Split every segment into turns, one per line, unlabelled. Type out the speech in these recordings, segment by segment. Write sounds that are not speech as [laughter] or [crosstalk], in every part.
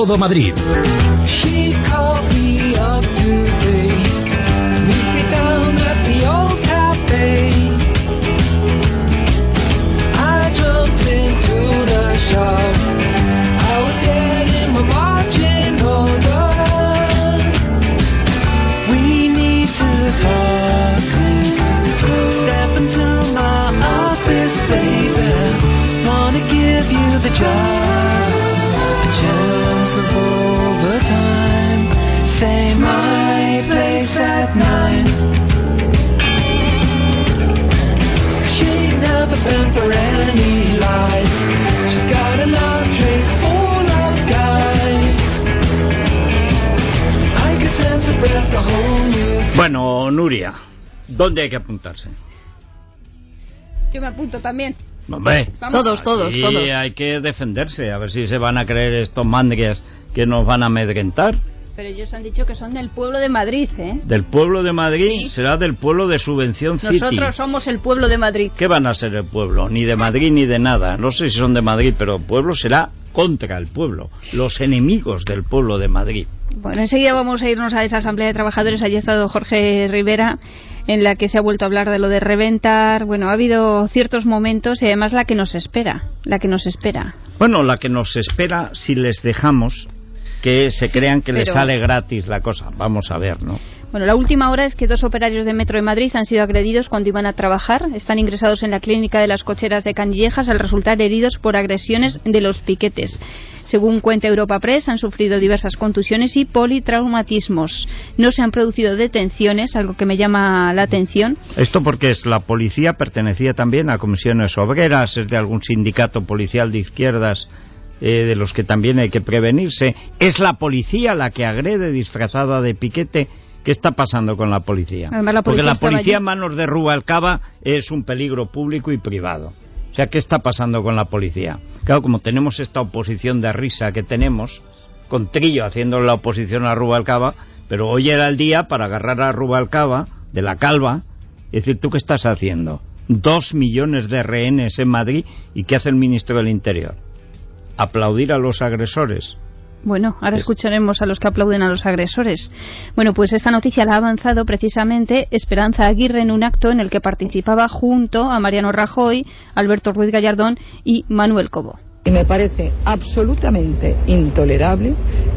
Todo Madrid.
¿Dónde hay que apuntarse?
Yo me apunto también.
Hombre,
Vamos.
Todos, todos,
aquí
todos.
hay que defenderse, a ver si se van a creer estos mandrias que nos van a amedrentar.
Pero ellos han dicho que son del pueblo de Madrid, ¿eh?
Del pueblo de Madrid
Sí.
será del pueblo de Subvención City.
Nosotros somos el pueblo de Madrid.
¿Qué van a ser el pueblo? Ni de Madrid ni de nada. No sé si son de Madrid, pero el pueblo será contra el pueblo. Los enemigos del pueblo de Madrid.
Bueno, enseguida vamos a irnos a esa asamblea de trabajadores. Allí ha estado Jorge Rivera, en la que se ha vuelto a hablar de lo de reventar. Bueno, ha habido ciertos momentos y además la que nos espera. La que nos espera.
Bueno, la que nos espera si les dejamos que se crean que les sale gratis la cosa. Vamos a ver, ¿no?
Bueno, la última hora es que dos operarios de Metro de Madrid han sido agredidos cuando iban a trabajar. Están ingresados en la clínica de las cocheras de Canillejas al resultar heridos por agresiones de los piquetes. Según cuenta Europa Press, han sufrido diversas contusiones y politraumatismos. No se han producido detenciones, algo que me llama la atención.
Esto porque es la policía pertenecía también a comisiones obreras, es de algún sindicato policial de izquierdas eh, de los que también hay que prevenirse. Es la policía la que agrede disfrazada de piquete. ¿Qué está pasando con la policía?
Además, la
porque la policía en manos de Rubalcaba es un peligro público y privado. ¿Qué está pasando con la policía? Claro, como tenemos esta oposición de risa que tenemos, con Trillo haciendo la oposición a Rubalcaba, pero hoy era el día para agarrar a Rubalcaba de la calva y decir, ¿tú qué estás haciendo? Dos millones de rehenes en Madrid y ¿qué hace el ministro del Interior? Aplaudir a los agresores.
Bueno, ahora
Es-
escucharemos a los que aplauden a los agresores. Bueno, pues esta noticia la ha avanzado precisamente Esperanza Aguirre en un acto en el que participaba junto a Mariano Rajoy, Alberto Ruiz Gallardón y Manuel Cobo.
Y me parece absolutamente intolerable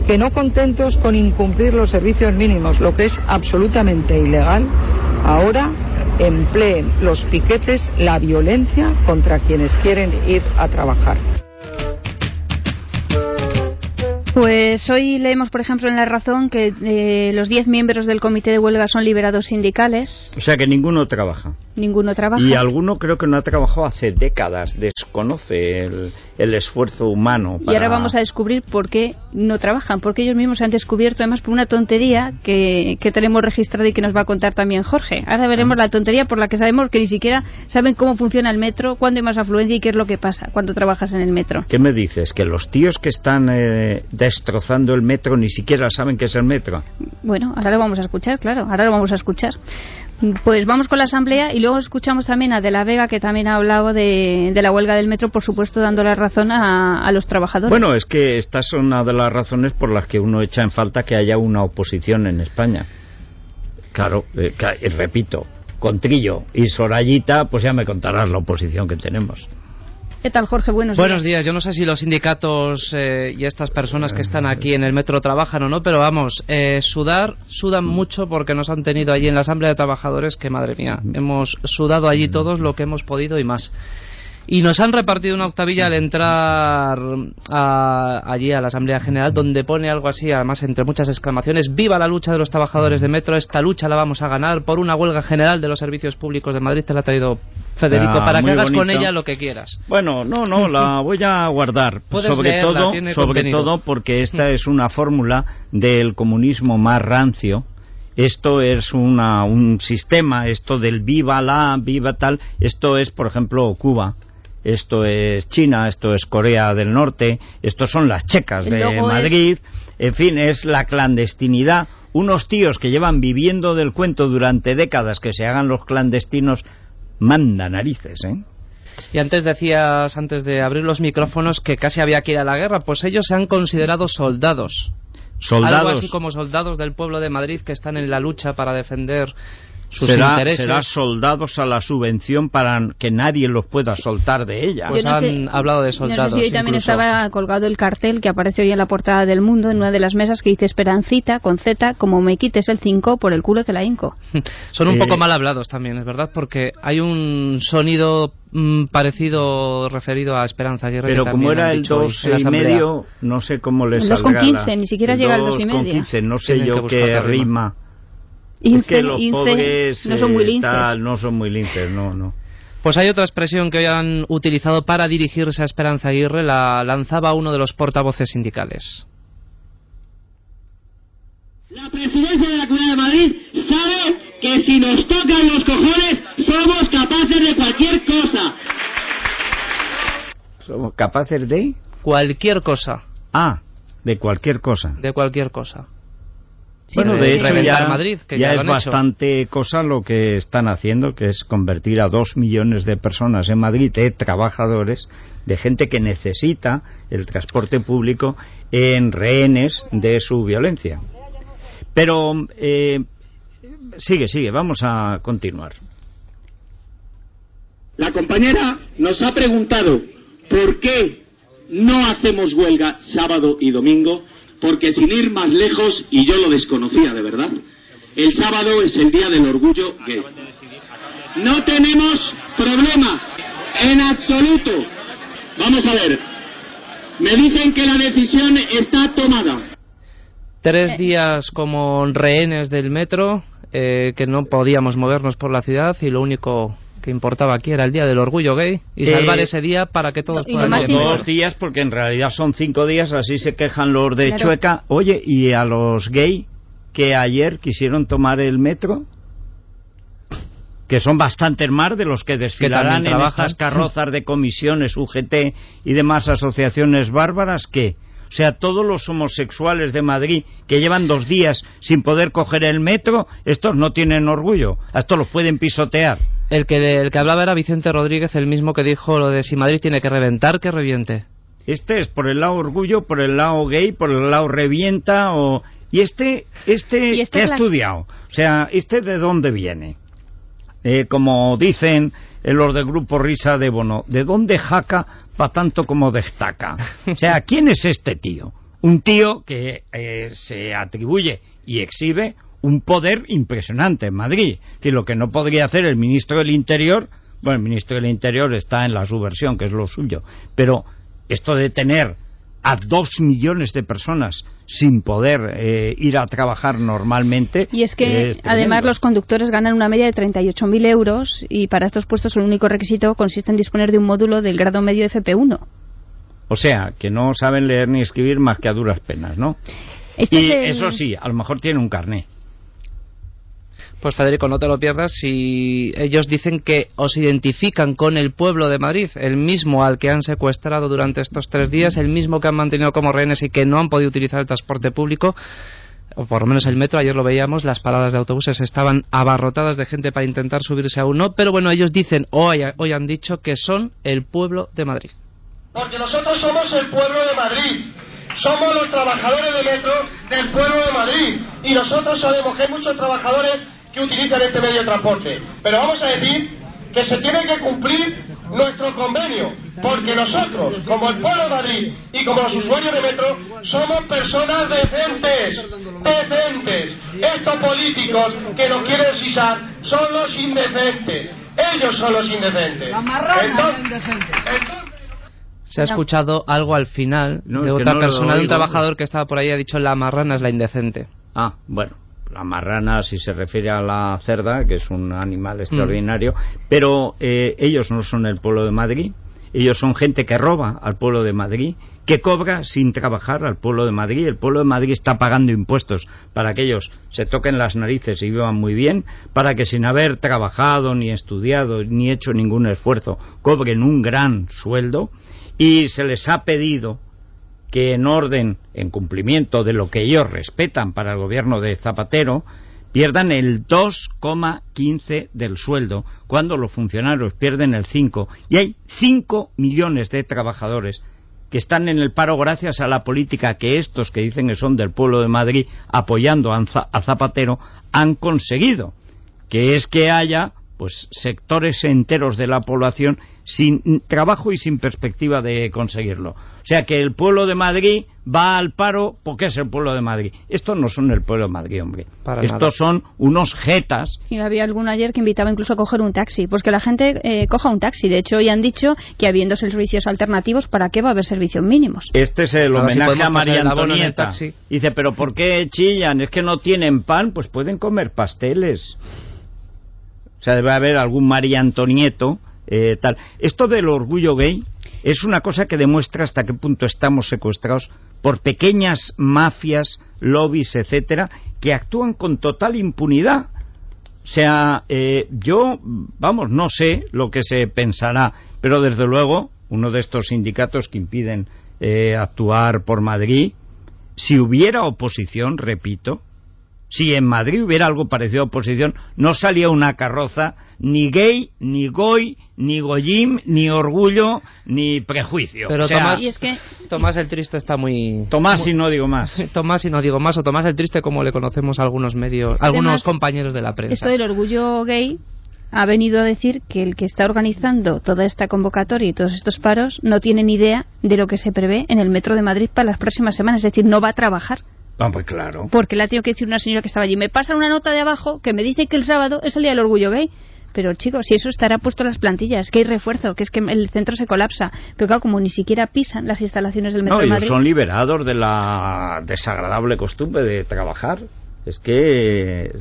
que no contentos con incumplir los servicios mínimos, lo que es absolutamente ilegal, ahora empleen los piquetes la violencia contra quienes quieren ir a trabajar.
Pues hoy leemos, por ejemplo, en La Razón que eh, los 10 miembros del comité de huelga son liberados sindicales.
O sea que ninguno trabaja.
Ninguno trabaja.
Y alguno creo que no ha trabajado hace décadas, desconoce el, el esfuerzo humano.
Y ahora vamos a descubrir por qué no trabajan, porque ellos mismos se han descubierto, además por una tontería que, que tenemos registrada y que nos va a contar también Jorge. Ahora veremos la tontería por la que sabemos que ni siquiera saben cómo funciona el metro, cuándo hay más afluencia y qué es lo que pasa cuando trabajas en el metro.
¿Qué me dices? ¿Que los tíos que están eh, destrozando el metro ni siquiera saben qué es el metro?
Bueno, ahora lo vamos a escuchar, claro, ahora lo vamos a escuchar. Pues vamos con la asamblea y luego escuchamos también a De la Vega, que también ha hablado de, la huelga del metro, por supuesto, dando la razón a, a los trabajadores.
Bueno, es que esta es una de las razones por las que uno echa en falta que haya una oposición en España. Claro, eh, repito, con Trillo y Sorayita, pues ya me contarás la oposición que tenemos.
¿Qué tal, Jorge? Buenos,
Buenos días. Yo no sé si los sindicatos eh, y estas personas que están aquí en el metro trabajan o no, pero vamos, eh, sudar, sudan mucho porque nos han tenido allí en la Asamblea de Trabajadores que, madre mía, hemos sudado allí todos lo que hemos podido y más. Y nos han repartido una octavilla al entrar a- allí a la Asamblea General, donde pone algo así, además entre muchas exclamaciones, ¡Viva la lucha de los trabajadores de Metro! Esta lucha la vamos a ganar por una huelga general de los servicios públicos de Madrid. Te la ha traído Federico
Ah,
para que hagas con ella lo que quieras.
Bueno, no, no, la [laughs] voy a guardar. Sobre
leerla,
todo, sobre
contenido.
todo porque esta es una fórmula del comunismo más rancio. Esto es una, un sistema, esto del viva la, viva tal. Esto es, por ejemplo, Cuba. Esto es China, esto es Corea del Norte, estos son las checas de
Luego es-
Madrid. En fin, es la clandestinidad. Unos tíos que llevan viviendo del cuento durante décadas que se hagan los clandestinos manda narices, ¿eh?
Y antes decías, antes de abrir los micrófonos, que casi había que ir a la guerra. Pues ellos se han considerado soldados.
Soldados.
Algo así como soldados del pueblo de Madrid que están en la lucha para defender sus
será,
intereses.
será soldados a la subvención para que nadie los pueda soltar de ella.
Pues
Yo no
han
sé-
hablado de
No
soldados.
sé si hoy también
incluso.
estaba colgado el cartel que aparece hoy en la portada del Mundo, en una de las mesas, que dice Esperancita, con Z, como me quites el 5, por el culo te la hinco. [laughs]
Son un
Eh,
poco mal hablados también, es verdad, porque hay un sonido mm, parecido referido a Esperanza Aguirre. que
Pero como era el
dicho hoy
2
en la
y medio, no sé cómo les
El dos
saldrá
con
la-
15, ni siquiera
el
llega al dos y
dos con
media.
15, no sé
Tienen
yo qué
qué rima.
Es
Ince,
que los
ince,
pobres
no son muy
eh,
linces.
tal, no son muy linces, no, no.
Pues hay otra expresión que hoy han utilizado para dirigirse a Esperanza Aguirre, la lanzaba uno de los portavoces sindicales.
La presidencia de la Comunidad de Madrid sabe que si nos tocan los cojones somos capaces de cualquier cosa.
Somos capaces de...
Cualquier cosa,
Ah, de cualquier cosa.
de cualquier cosa.
Bueno,
de
de hecho ya,
Madrid, que
ya es
hecho.
bastante cosa lo que están haciendo, que es convertir a dos millones de personas en Madrid, de trabajadores, de gente que necesita el transporte público, en rehenes de su violencia. Pero eh, sigue, sigue, vamos a continuar.
La compañera nos ha preguntado por qué no hacemos huelga sábado y domingo, porque sin ir más lejos, y yo lo desconocía de verdad, el sábado es el día del orgullo gay. No tenemos problema en absoluto. Vamos a ver. Me dicen que la decisión está tomada.
Tres días como rehenes del metro, eh, que no podíamos movernos por la ciudad y lo único que importaba aquí era el día del orgullo gay y
Eh,
salvar ese día para que todos puedan
más
ir.
importante-
Dos días, porque en realidad son cinco días, así se quejan los de
Claro.
Chueca. Oye, ¿y a los gay que ayer quisieron tomar el metro? Que son bastantes más de los que desfilarán en estas carrozas de comisiones UGT y demás asociaciones bárbaras, que o sea, todos los homosexuales de Madrid que llevan dos días sin poder coger el metro, estos no tienen orgullo, a estos los pueden pisotear.
El que, el que hablaba era Vicente Rodríguez, el mismo que dijo lo de si Madrid tiene que reventar, que reviente.
Este es por el lado orgullo, por el lado gay, por el lado revienta o y este este
Y esta
que ha
la-
estudiado, o sea, este de dónde viene. Eh, como dicen en los del grupo Risa de Bono, ¿de dónde jaca pa tanto como destaca? O sea, ¿quién es este tío? Un tío que eh, se atribuye y exhibe un poder impresionante en Madrid. Decir, lo que no podría hacer el ministro del Interior, bueno, el ministro del Interior está en la subversión, que es lo suyo, pero esto de tener a dos millones de personas sin poder eh, ir a trabajar normalmente.
Y es que
es
además los conductores ganan una media de 38.000 euros y para estos puestos el único requisito consiste en disponer de un módulo del grado medio FP1.
O sea, que no saben leer ni escribir más que a duras penas, ¿no?
Este
y
es el-
eso sí, a lo mejor tiene un carné.
Pues Federico, no te lo pierdas si ellos dicen que os identifican con el pueblo de Madrid, el mismo al que han secuestrado durante estos tres días, el mismo que han mantenido como rehenes y que no han podido utilizar el transporte público, o por lo menos el metro, ayer lo veíamos, las paradas de autobuses estaban abarrotadas de gente para intentar subirse a uno, pero bueno, ellos dicen, hoy, hoy han dicho que son el pueblo de Madrid.
Porque nosotros somos el pueblo de Madrid. Somos los trabajadores de metro del pueblo de Madrid. Y nosotros sabemos que hay muchos trabajadores que utilizan este medio de transporte. Pero vamos a decir que se tiene que cumplir nuestro convenio. Porque nosotros, como el pueblo de Madrid y como los usuarios de metro, somos personas decentes. Decentes. Estos políticos que nos quieren sisar son los indecentes. Ellos son los indecentes. Entonces- entonces-
Se ha escuchado algo al final
No,
de otra
no
persona, de un trabajador que estaba por ahí, ha dicho la marrana es la indecente.
Ah, bueno, la marrana si se refiere a la cerda, que es un animal extraordinario, pero eh, ellos no son el pueblo de Madrid, ellos son gente que roba al pueblo de Madrid, que cobra sin trabajar al pueblo de Madrid. El pueblo de Madrid está pagando impuestos para que ellos se toquen las narices y vivan muy bien, para que sin haber trabajado, ni estudiado, ni hecho ningún esfuerzo, cobren un gran sueldo y se les ha pedido que en orden, en cumplimiento de lo que ellos respetan para el gobierno de Zapatero, pierdan el 2,15 del sueldo, cuando los funcionarios pierden el 5. Y hay 5 millones de trabajadores que están en el paro gracias a la política que estos que dicen que son del pueblo de Madrid apoyando a Zapatero han conseguido, que es que haya pues sectores enteros de la población sin trabajo y sin perspectiva de conseguirlo. O sea que el pueblo de Madrid va al paro porque es el pueblo de Madrid. Estos no son el pueblo de Madrid, hombre. Estos son unos jetas.
Y había alguno ayer que invitaba incluso a coger un taxi. Pues que la gente eh, coja un taxi. De hecho, hoy han dicho que habiendo servicios alternativos, ¿para qué va a haber servicios mínimos?
Este es el homenaje a María Antonieta. Dice, pero ¿por qué chillan? Es que no tienen pan, pues pueden comer pasteles. O sea, debe haber algún María Antonieto, eh, tal. Esto del orgullo gay es una cosa que demuestra hasta qué punto estamos secuestrados por pequeñas mafias, lobbies, etcétera, que actúan con total impunidad. O sea, eh, yo, vamos, no sé lo que se pensará, pero desde luego, uno de estos sindicatos que impiden eh, actuar por Madrid, si hubiera oposición, repito, si en Madrid hubiera algo parecido a oposición, no salía una carroza ni gay, ni goy, ni goyim, ni orgullo, ni prejuicio.
Pero Tomás, Tomás el Triste está muy...
Tomás y no digo más. [laughs]
Tomás y no digo más, o Tomás el Triste como le conocemos a algunos medios, algunos compañeros de la prensa.
Esto del orgullo gay ha venido a decir que el que está organizando toda esta convocatoria y todos estos paros no tiene ni idea de lo que se prevé en el Metro de Madrid para las próximas semanas, es decir, no va a trabajar.
Ah, pues claro.
Porque le ha tenido que decir una señora que estaba allí. Me pasa una nota de abajo que me dice que el sábado es el día del orgullo gay. Pero chicos, si eso estará puesto en las plantillas, que hay refuerzo, que es que el centro se colapsa. Pero claro, como ni siquiera pisan las instalaciones del Metro
no,
de Madrid...
son liberados de la desagradable costumbre de trabajar. Es que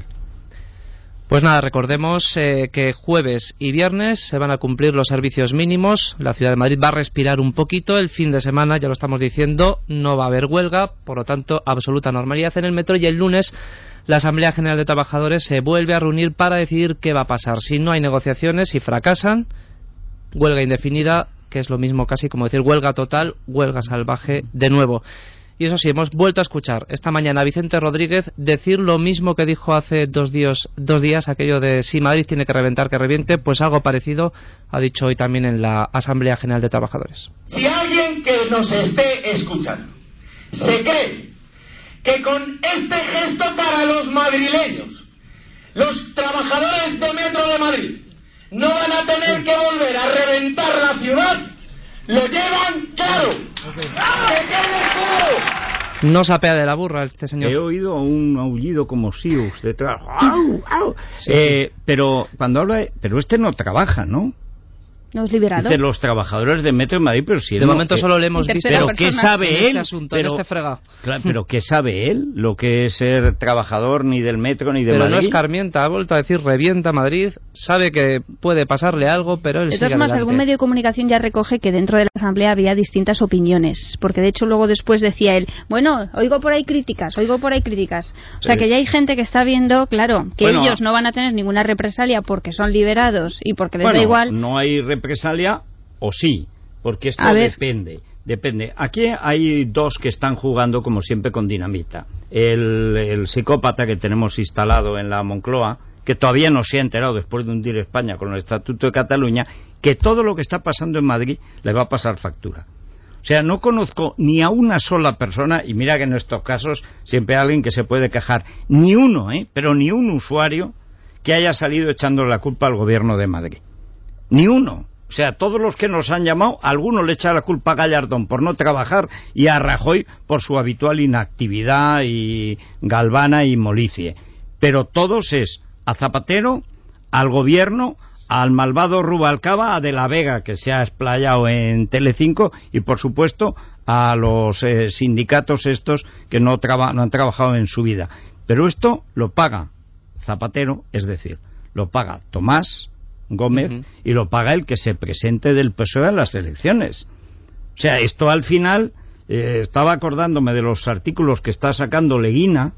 pues nada, recordemos eh, que jueves y viernes se van a cumplir los servicios mínimos. La ciudad de Madrid va a respirar un poquito. El fin de semana, ya lo estamos diciendo, no va a haber huelga. Por lo tanto, absoluta normalidad en el metro. Y el lunes la Asamblea General de Trabajadores se vuelve a reunir para decidir qué va a pasar. Si no hay negociaciones, si fracasan, huelga indefinida, que es lo mismo casi como decir huelga total, huelga salvaje de nuevo. Y eso sí, hemos vuelto a escuchar esta mañana a Vicente Rodríguez decir lo mismo que dijo hace dos días, aquello de si Madrid tiene que reventar, que reviente, pues algo parecido ha dicho hoy también en la Asamblea General de Trabajadores.
Si alguien que nos esté escuchando se cree que con este gesto para los madrileños, los trabajadores de Metro de Madrid no van a tener que volver a reventar la ciudad, lo llevan claro.
No sapea de la burra este señor.
He oído un aullido como Sius detrás. Eh, pero cuando habla, pero este no trabaja, ¿no?
Los liberados.
De los trabajadores de Metro de Madrid, pero si
De momento solo le hemos visto.
Pero ¿qué sabe él?
Este
pero,
este fregado.
pero ¿qué sabe él? Lo que es ser trabajador ni del Metro ni de
pero
Madrid.
no es Carmienta, ha vuelto a decir revienta Madrid, sabe que puede pasarle algo, pero él
De todas formas, algún medio de comunicación ya recoge que dentro de la Asamblea había distintas opiniones, porque de hecho luego después decía él, bueno, oigo por ahí críticas, oigo por ahí críticas. O sea que ya hay gente que está viendo, claro, que ellos no van a tener ninguna represalia porque son liberados y porque les
da
igual.
No hay represalia o sí, porque esto depende. Depende. Aquí hay dos que están jugando, como siempre, con dinamita. El, psicópata que tenemos instalado en la Moncloa, que todavía no se ha enterado después de hundir España con el Estatuto de Cataluña, que todo lo que está pasando en Madrid le va a pasar factura. O sea, no conozco ni a una sola persona, y mira que en estos casos siempre hay alguien que se puede quejar, ni uno, ¿eh? pero ni un usuario que haya salido echando la culpa al gobierno de Madrid. Ni uno. O sea, todos los que nos han llamado, alguno le echa la culpa a Gallardón por no trabajar y a Rajoy por su habitual inactividad y galvana y molicie. Pero todos es a Zapatero, al gobierno, al malvado Rubalcaba, a De la Vega, que se ha explayado en Telecinco, y por supuesto a los eh, sindicatos estos que no, no han trabajado en su vida. Pero esto lo paga Zapatero, es decir, lo paga Tomás, Gómez y lo paga el que se presente del PSOE a las elecciones. O sea, esto al final, eh, estaba acordándome de los artículos que está sacando Leguina,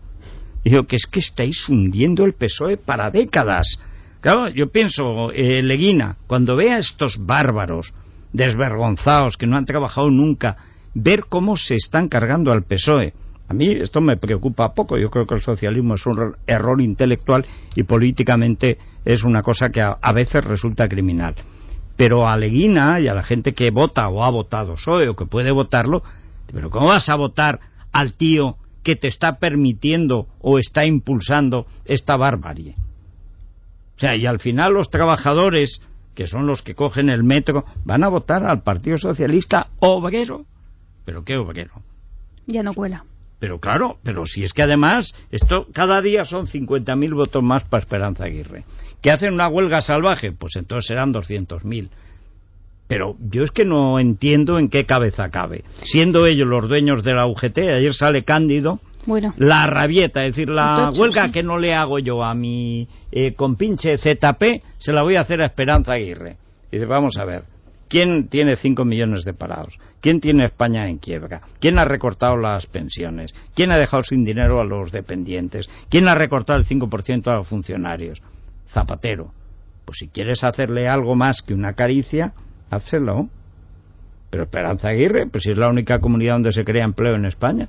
y digo que es que estáis hundiendo el PSOE para décadas. Claro, yo pienso, eh, Leguina, cuando vea a estos bárbaros, desvergonzados, que no han trabajado nunca, ver cómo se están cargando al PSOE, A mí esto me preocupa poco. Yo creo que el socialismo es un error intelectual y políticamente es una cosa que a, a veces resulta criminal. Pero a Leguina y a la gente que vota o ha votado PSOE o que puede votarlo, pero ¿cómo vas a votar al tío que te está permitiendo o está impulsando esta barbarie? O sea, y al final los trabajadores, que son los que cogen el metro, van a votar al Partido Socialista obrero. ¿Pero qué obrero?
Ya no cuela.
Pero claro, pero si es que además, esto cada día son 50.000 votos más para Esperanza Aguirre. ¿Que hacen una huelga salvaje? Pues entonces serán 200.000. Pero yo es que no entiendo en qué cabeza cabe. Siendo ellos los dueños de la UGT, ayer sale Cándido,
Bueno,
la rabieta, es decir, la huelga
sí.
que no le hago yo a mi eh, compinche ZP, se la voy a hacer a Esperanza Aguirre. Y dice, vamos a ver, ¿quién tiene 5 millones de parados? ¿Quién tiene España en quiebra? ¿Quién ha recortado las pensiones? ¿Quién ha dejado sin dinero a los dependientes? ¿Quién ha recortado el 5% a los funcionarios? Zapatero. Pues si quieres hacerle algo más que una caricia, házelo. Pero Esperanza Aguirre, pues si es la única comunidad donde se crea empleo en España.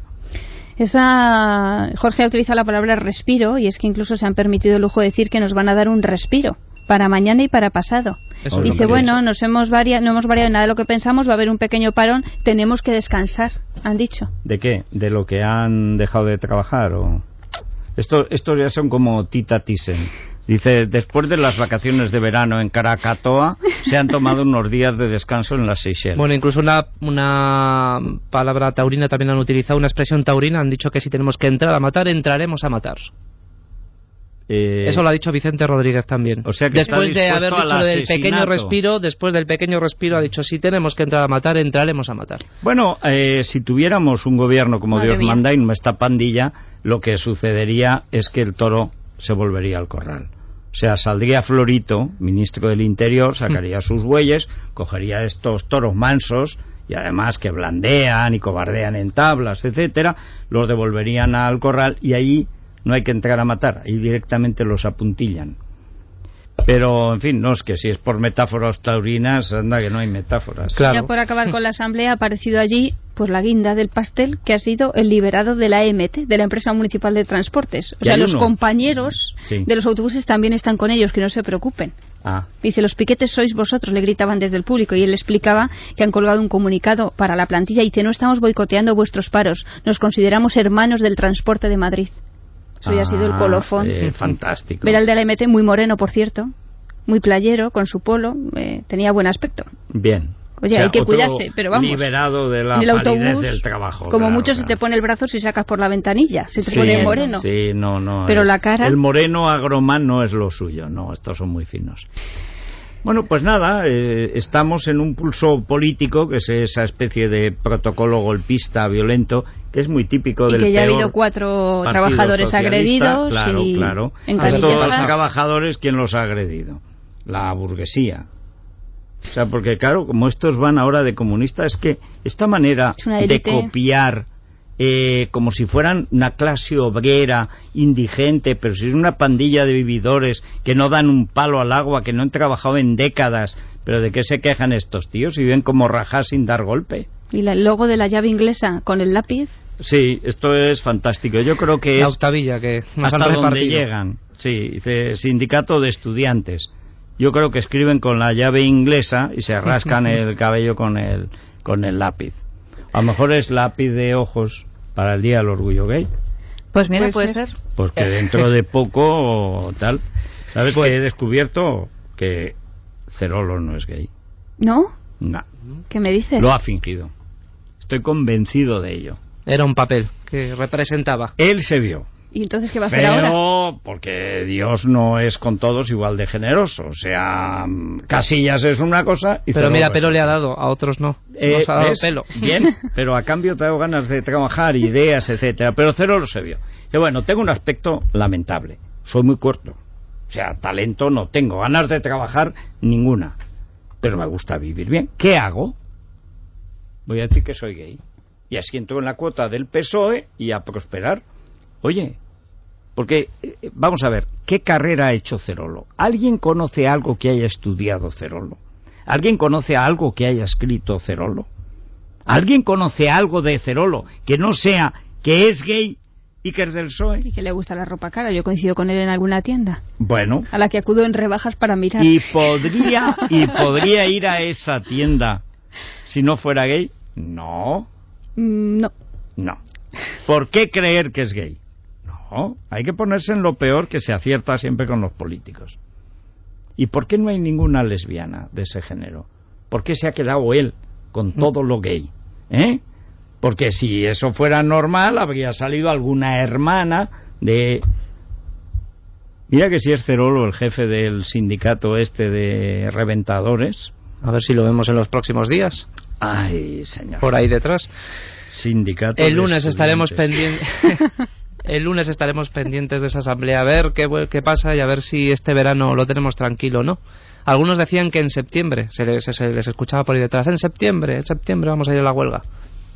esa Jorge ha utilizado la palabra respiro y es que incluso se han permitido el lujo de decir que nos van a dar un respiro para mañana y para pasado.
Eso
Dice, bueno,
pienso.
nos hemos varia- no hemos variado nada de lo que pensamos, va a haber un pequeño parón, tenemos que descansar, han dicho.
¿De qué? ¿De lo que han dejado de trabajar? o Esto, Estos ya son como Tita Thyssen. Dice, después de las vacaciones de verano en Caracatoa, se han tomado unos días de descanso en las Seychelles.
Bueno, incluso una, una palabra taurina también han utilizado, una expresión taurina, han dicho que si tenemos que entrar a matar, entraremos a matar.
Eh,
Eso lo ha dicho Vicente Rodríguez también.
O sea que está
después de haber dicho del pequeño respiro, después del pequeño respiro ha dicho, si tenemos que entrar a matar, entraremos a matar.
Bueno, eh, si tuviéramos un gobierno como
Madre
Dios
mía.
manda y no esta pandilla, lo que sucedería es que el toro se volvería al corral. O sea, saldría Florito, ministro del Interior, sacaría sus bueyes, cogería estos toros mansos y además que blandean y cobardean en tablas, etcétera, los devolverían al corral y ahí no hay que entrar a matar, ahí directamente los apuntillan. Pero, en fin, no es que si es por metáforas taurinas, anda que no hay metáforas.
Claro.
Ya por acabar con la asamblea ha aparecido allí pues la guinda del pastel que ha sido el liberado de la EMT, de la empresa municipal de transportes. O
¿Que
sea, los
uno?
compañeros
Sí.
de los autobuses también están con ellos, que no se preocupen.
Ah,
Dice, los piquetes sois vosotros, le gritaban desde el público y él explicaba que han colgado un comunicado para la plantilla y dice, no estamos boicoteando vuestros paros, nos consideramos hermanos del transporte de Madrid. Eso ya ha sido el
Ah,
colofón.
eh, fantástico.
Ver al de la MT muy moreno, por cierto, muy playero, con su polo, eh, tenía buen aspecto.
Bien.
Oye,
O sea,
hay que cuidarse, pero vamos.
Liberado de la
el autobús,
del trabajo.
como
claro,
mucho se
claro.
te pone el brazo si sacas por la ventanilla, se te
Sí,
pone moreno.
Sí, no, no.
Pero
es-
la cara-
El moreno agromán no es lo suyo, no, estos son muy finos. Bueno, pues nada, eh, estamos en un pulso político, que es esa especie de protocolo golpista violento, que es muy típico
Y
del
que ya ha habido cuatro trabajadores agredidos
Claro,
y
claro.
en
A estos trabajadores, ¿quién los ha agredido? La burguesía. O sea, porque claro, como estos van ahora de comunistas, es que esta manera de copiar eh, como si fueran una clase obrera, indigente, pero si es una pandilla de vividores que no dan un palo al agua, que no han trabajado en décadas, pero ¿de qué se quejan estos tíos? Y viven como rajas sin dar golpe.
Y la- el logo de la llave inglesa con el lápiz.
Sí, esto es fantástico. Yo creo que
La
es
octavilla que
hasta donde
repartido.
llegan. Sí, dice sindicato de estudiantes. Yo creo que escriben con la llave inglesa y se rascan [laughs] el cabello con el, con el lápiz. A lo mejor es lápiz de ojos para el Día del Orgullo Gay.
Pues mira,
Puede
puede
ser.
ser.
Porque dentro de poco tal. ¿Sabes que he descubierto que Cerolo no es gay?
¿No?
No.
¿Qué me dices?
Lo ha fingido. Estoy convencido de ello.
Era un papel que representaba.
Él se vio.
¿Y entonces qué va a hacer ahora?
Pero porque Dios no es con todos igual de generoso. O sea, Casillas es una cosa y
Pero mira, pelo le ha dado, a otros no.
Eh,
Nos ha dado
¿ves?
pelo.
Bien, [laughs] pero a cambio tengo ganas de trabajar, ideas, etcétera. Pero cero lo se vio. Dice, bueno, tengo un aspecto lamentable. Soy muy corto. O sea, talento no tengo. Ganas de trabajar, ninguna. Pero me gusta vivir bien. ¿Qué hago? Voy a decir que soy gay. Y así entro en la cuota del PSOE y a prosperar. Oye, porque, eh, vamos a ver, ¿qué carrera ha hecho Cerolo? ¿Alguien conoce algo que haya estudiado Cerolo? ¿Alguien conoce algo que haya escrito Cerolo? ¿Alguien conoce algo de Cerolo que no sea que es gay y que es del PSOE.
Y que le gusta la ropa cara. Yo coincido con él en alguna tienda.
Bueno.
A la que acudo en rebajas para mirar.
Y podría, y podría ir a esa tienda si no fuera gay. No.
Mm, no.
No. ¿Por qué creer que es gay? No. Hay que ponerse en lo peor que se acierta siempre con los políticos. ¿Y por qué no hay ninguna lesbiana de ese género? ¿Por qué se ha quedado él con todo lo gay? ¿Eh? Porque si eso fuera normal, habría salido alguna hermana de... Mira que si es Cerolo el jefe del sindicato este de reventadores.
A ver si lo vemos en los próximos días.
Ay, señor.
Por ahí detrás.
Sindicato
El
de
lunes estaremos pendientes. [laughs] El lunes estaremos pendientes de esa asamblea a ver qué, qué pasa y a ver si este verano lo tenemos tranquilo o no. Algunos decían que en septiembre, se les, se les escuchaba por ahí detrás, en septiembre, en septiembre vamos a ir a la huelga.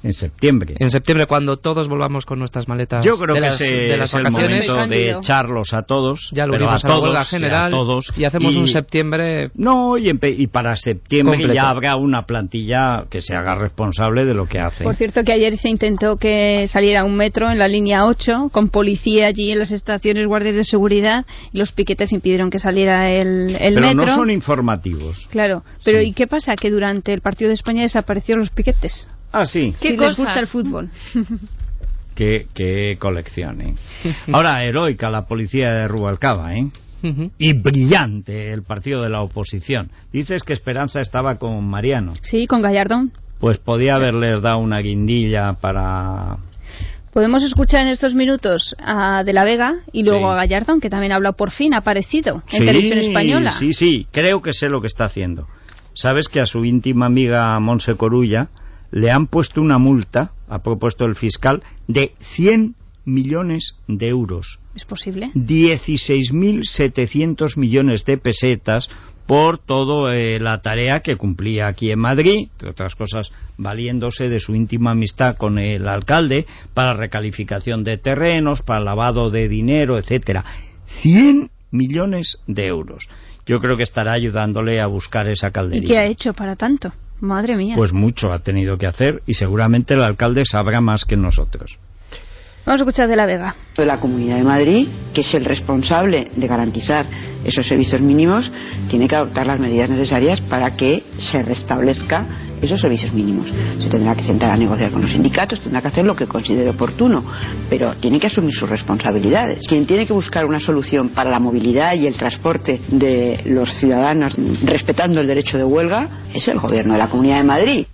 En septiembre.
En septiembre, cuando todos volvamos con nuestras maletas
Yo creo
de
que
las,
ese
de las
es el momento de echarlos a todos.
ya lo
pero a
a, la
todos,
huelga
a
general
todos.
y hacemos
Y-
un septiembre
No, y, para septiembre
Completo.
ya habrá una plantilla que se haga responsable de lo que hace.
Por cierto que ayer se intentó que saliera un metro en la línea 8 con policía allí en las estaciones, guardias de seguridad y los piquetes impidieron que saliera el, el
pero
metro.
no son informativos.
Claro, pero
Sí.
¿y qué pasa? Que durante el partido de España desaparecieron los piquetes.
Ah, sí.
Si les gusta el fútbol. [laughs]
Qué, qué colección, ¿eh? Ahora, heroica la policía de Rubalcaba, ¿eh? Y brillante el partido de la oposición. Dices que Esperanza estaba con Mariano.
Sí, con Gallardón.
Pues podía haberles dado una guindilla para...
Podemos escuchar en estos minutos a De la Vega y luego
Sí.
a Gallardón, que también ha hablado por fin, ha aparecido en
Sí,
televisión española.
Sí, sí, creo que sé lo que está haciendo. Sabes que a su íntima amiga Monse Corulla le han puesto una multa, ha propuesto el fiscal, de 100 millones de euros.
¿Es posible?
16.700 millones de pesetas por toda la tarea que cumplía aquí en Madrid, entre otras cosas valiéndose de su íntima amistad con el alcalde para recalificación de terrenos, para lavado de dinero, etcétera. 100 millones de euros. Yo creo que estará ayudándole a buscar esa
¿Y
calderilla.
qué ha hecho para tanto? Madre mía.
Pues mucho ha tenido que hacer y seguramente el alcalde sabrá más que nosotros.
Vamos a escuchar De la Vega.
de la Comunidad de Madrid, que es el responsable de garantizar esos servicios mínimos, tiene que adoptar las medidas necesarias para que se restablezca esos servicios mínimos. Se tendrá que sentar a negociar con los sindicatos, tendrá que hacer lo que considere oportuno, pero tiene que asumir sus responsabilidades. Quien tiene que buscar una solución para la movilidad y el transporte de los ciudadanos respetando el derecho de huelga es el Gobierno de la Comunidad de Madrid.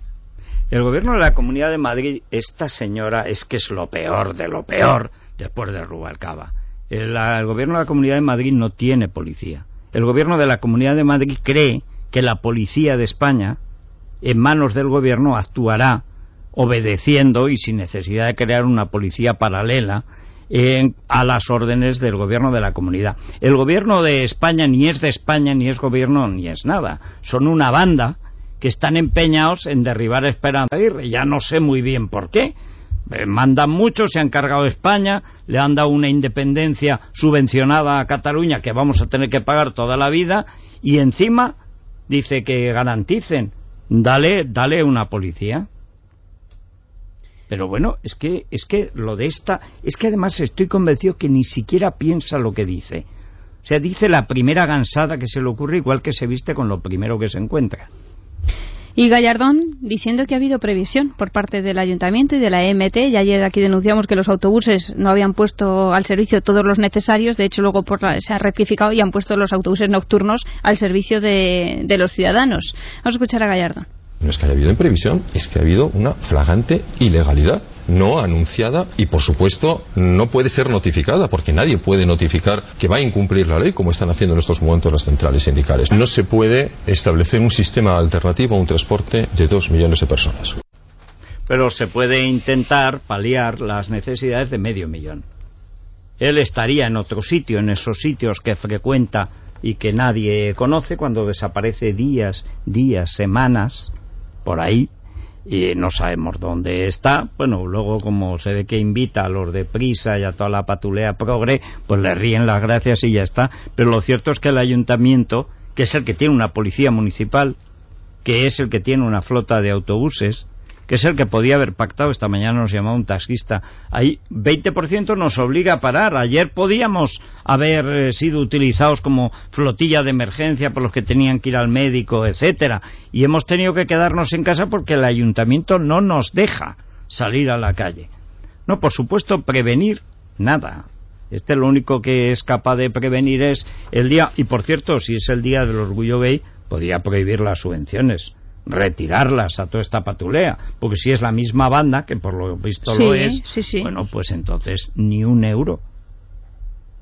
El gobierno de la Comunidad de Madrid, esta señora es que es lo peor de lo peor después de Rubalcaba. El, el gobierno de la Comunidad de Madrid no tiene policía. El gobierno de la Comunidad de Madrid cree que la policía de España, en manos del gobierno, actuará obedeciendo y sin necesidad de crear una policía paralela en- a las órdenes del gobierno de la comunidad. El gobierno de España ni es de España, ni es gobierno, ni es nada. Son una banda que están empeñados en derribar a Esperanza Aguirre. Ya no sé muy bien por qué. Eh, mandan mucho, se han cargado España, le han dado una independencia subvencionada a Cataluña que vamos a tener que pagar toda la vida y encima dice que garanticen. Dale, dale una policía. Pero bueno, es que, es que lo de esta, es que además estoy convencido que ni siquiera piensa lo que dice. O sea, dice la primera gansada que se le ocurre igual que se viste con lo primero que se encuentra.
Y Gallardón diciendo que ha habido previsión por parte del ayuntamiento y de la EMT. Y ayer aquí denunciamos que los autobuses no habían puesto al servicio todos los necesarios. De hecho, luego por la- se ha rectificado y han puesto los autobuses nocturnos al servicio de, de los ciudadanos. Vamos a escuchar a Gallardón.
No es que haya habido imprevisión, es que ha habido una flagrante ilegalidad no anunciada y, por supuesto, no puede ser notificada porque nadie puede notificar que va a incumplir la ley como están haciendo en estos momentos las centrales sindicales. No se puede establecer un sistema alternativo a un transporte de dos millones de personas.
Pero se puede intentar paliar las necesidades de medio millón. Él estaría en otro sitio, en esos sitios que frecuenta y que nadie conoce cuando desaparece días, días, semanas por ahí y no sabemos dónde está. Bueno, luego como se ve que invita a los de prisa y a toda la patulea progre, pues le ríen las gracias y ya está. Pero lo cierto es que el ayuntamiento, que es el que tiene una policía municipal, que es el que tiene una flota de autobuses, que es el que podía haber pactado. Esta mañana nos llamaba un taxista. Ahí 20% nos obliga a parar. Ayer podíamos haber eh, sido utilizados como flotilla de emergencia por los que tenían que ir al médico, etcétera, y hemos tenido que quedarnos en casa porque el ayuntamiento no nos deja salir a la calle. No, por supuesto, prevenir nada. Este lo único que es capaz de prevenir es el día, y por cierto, si es el día del orgullo gay, podría prohibir las subvenciones, retirarlas a toda esta patulea, porque si es la misma banda, que por lo visto
Sí,
lo es,
sí, sí.
bueno, pues entonces ni un euro.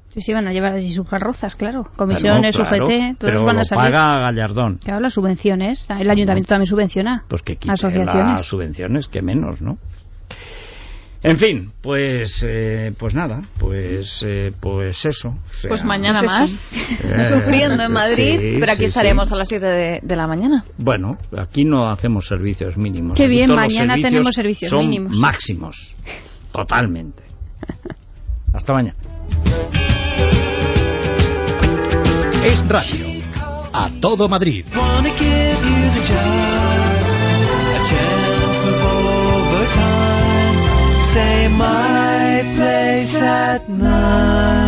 Sí, sí, van a llevar allí sus carrozas, claro. Comisiones,
Claro, claro,
UGT, todos
pero
van a
lo
salir.
paga Gallardón.
Claro, las subvenciones. El ayuntamiento también subvenciona.
Pues que quite
Asociaciones.
las subvenciones, que menos, ¿no? En fin, pues eh, pues nada, pues eh, pues eso. o sea,
Pues mañana
Pues
más.
Eh,
sufriendo en Madrid,
sí,
pero aquí
sí,
estaremos
sí.
a las 7 de, de la mañana.
Bueno, aquí no hacemos servicios mínimos.
Qué
Aquí
bien, mañana
servicios
tenemos servicios
son
mínimos.
máximos, totalmente. Hasta mañana.
Es radio. A todo Madrid.
My place at nine.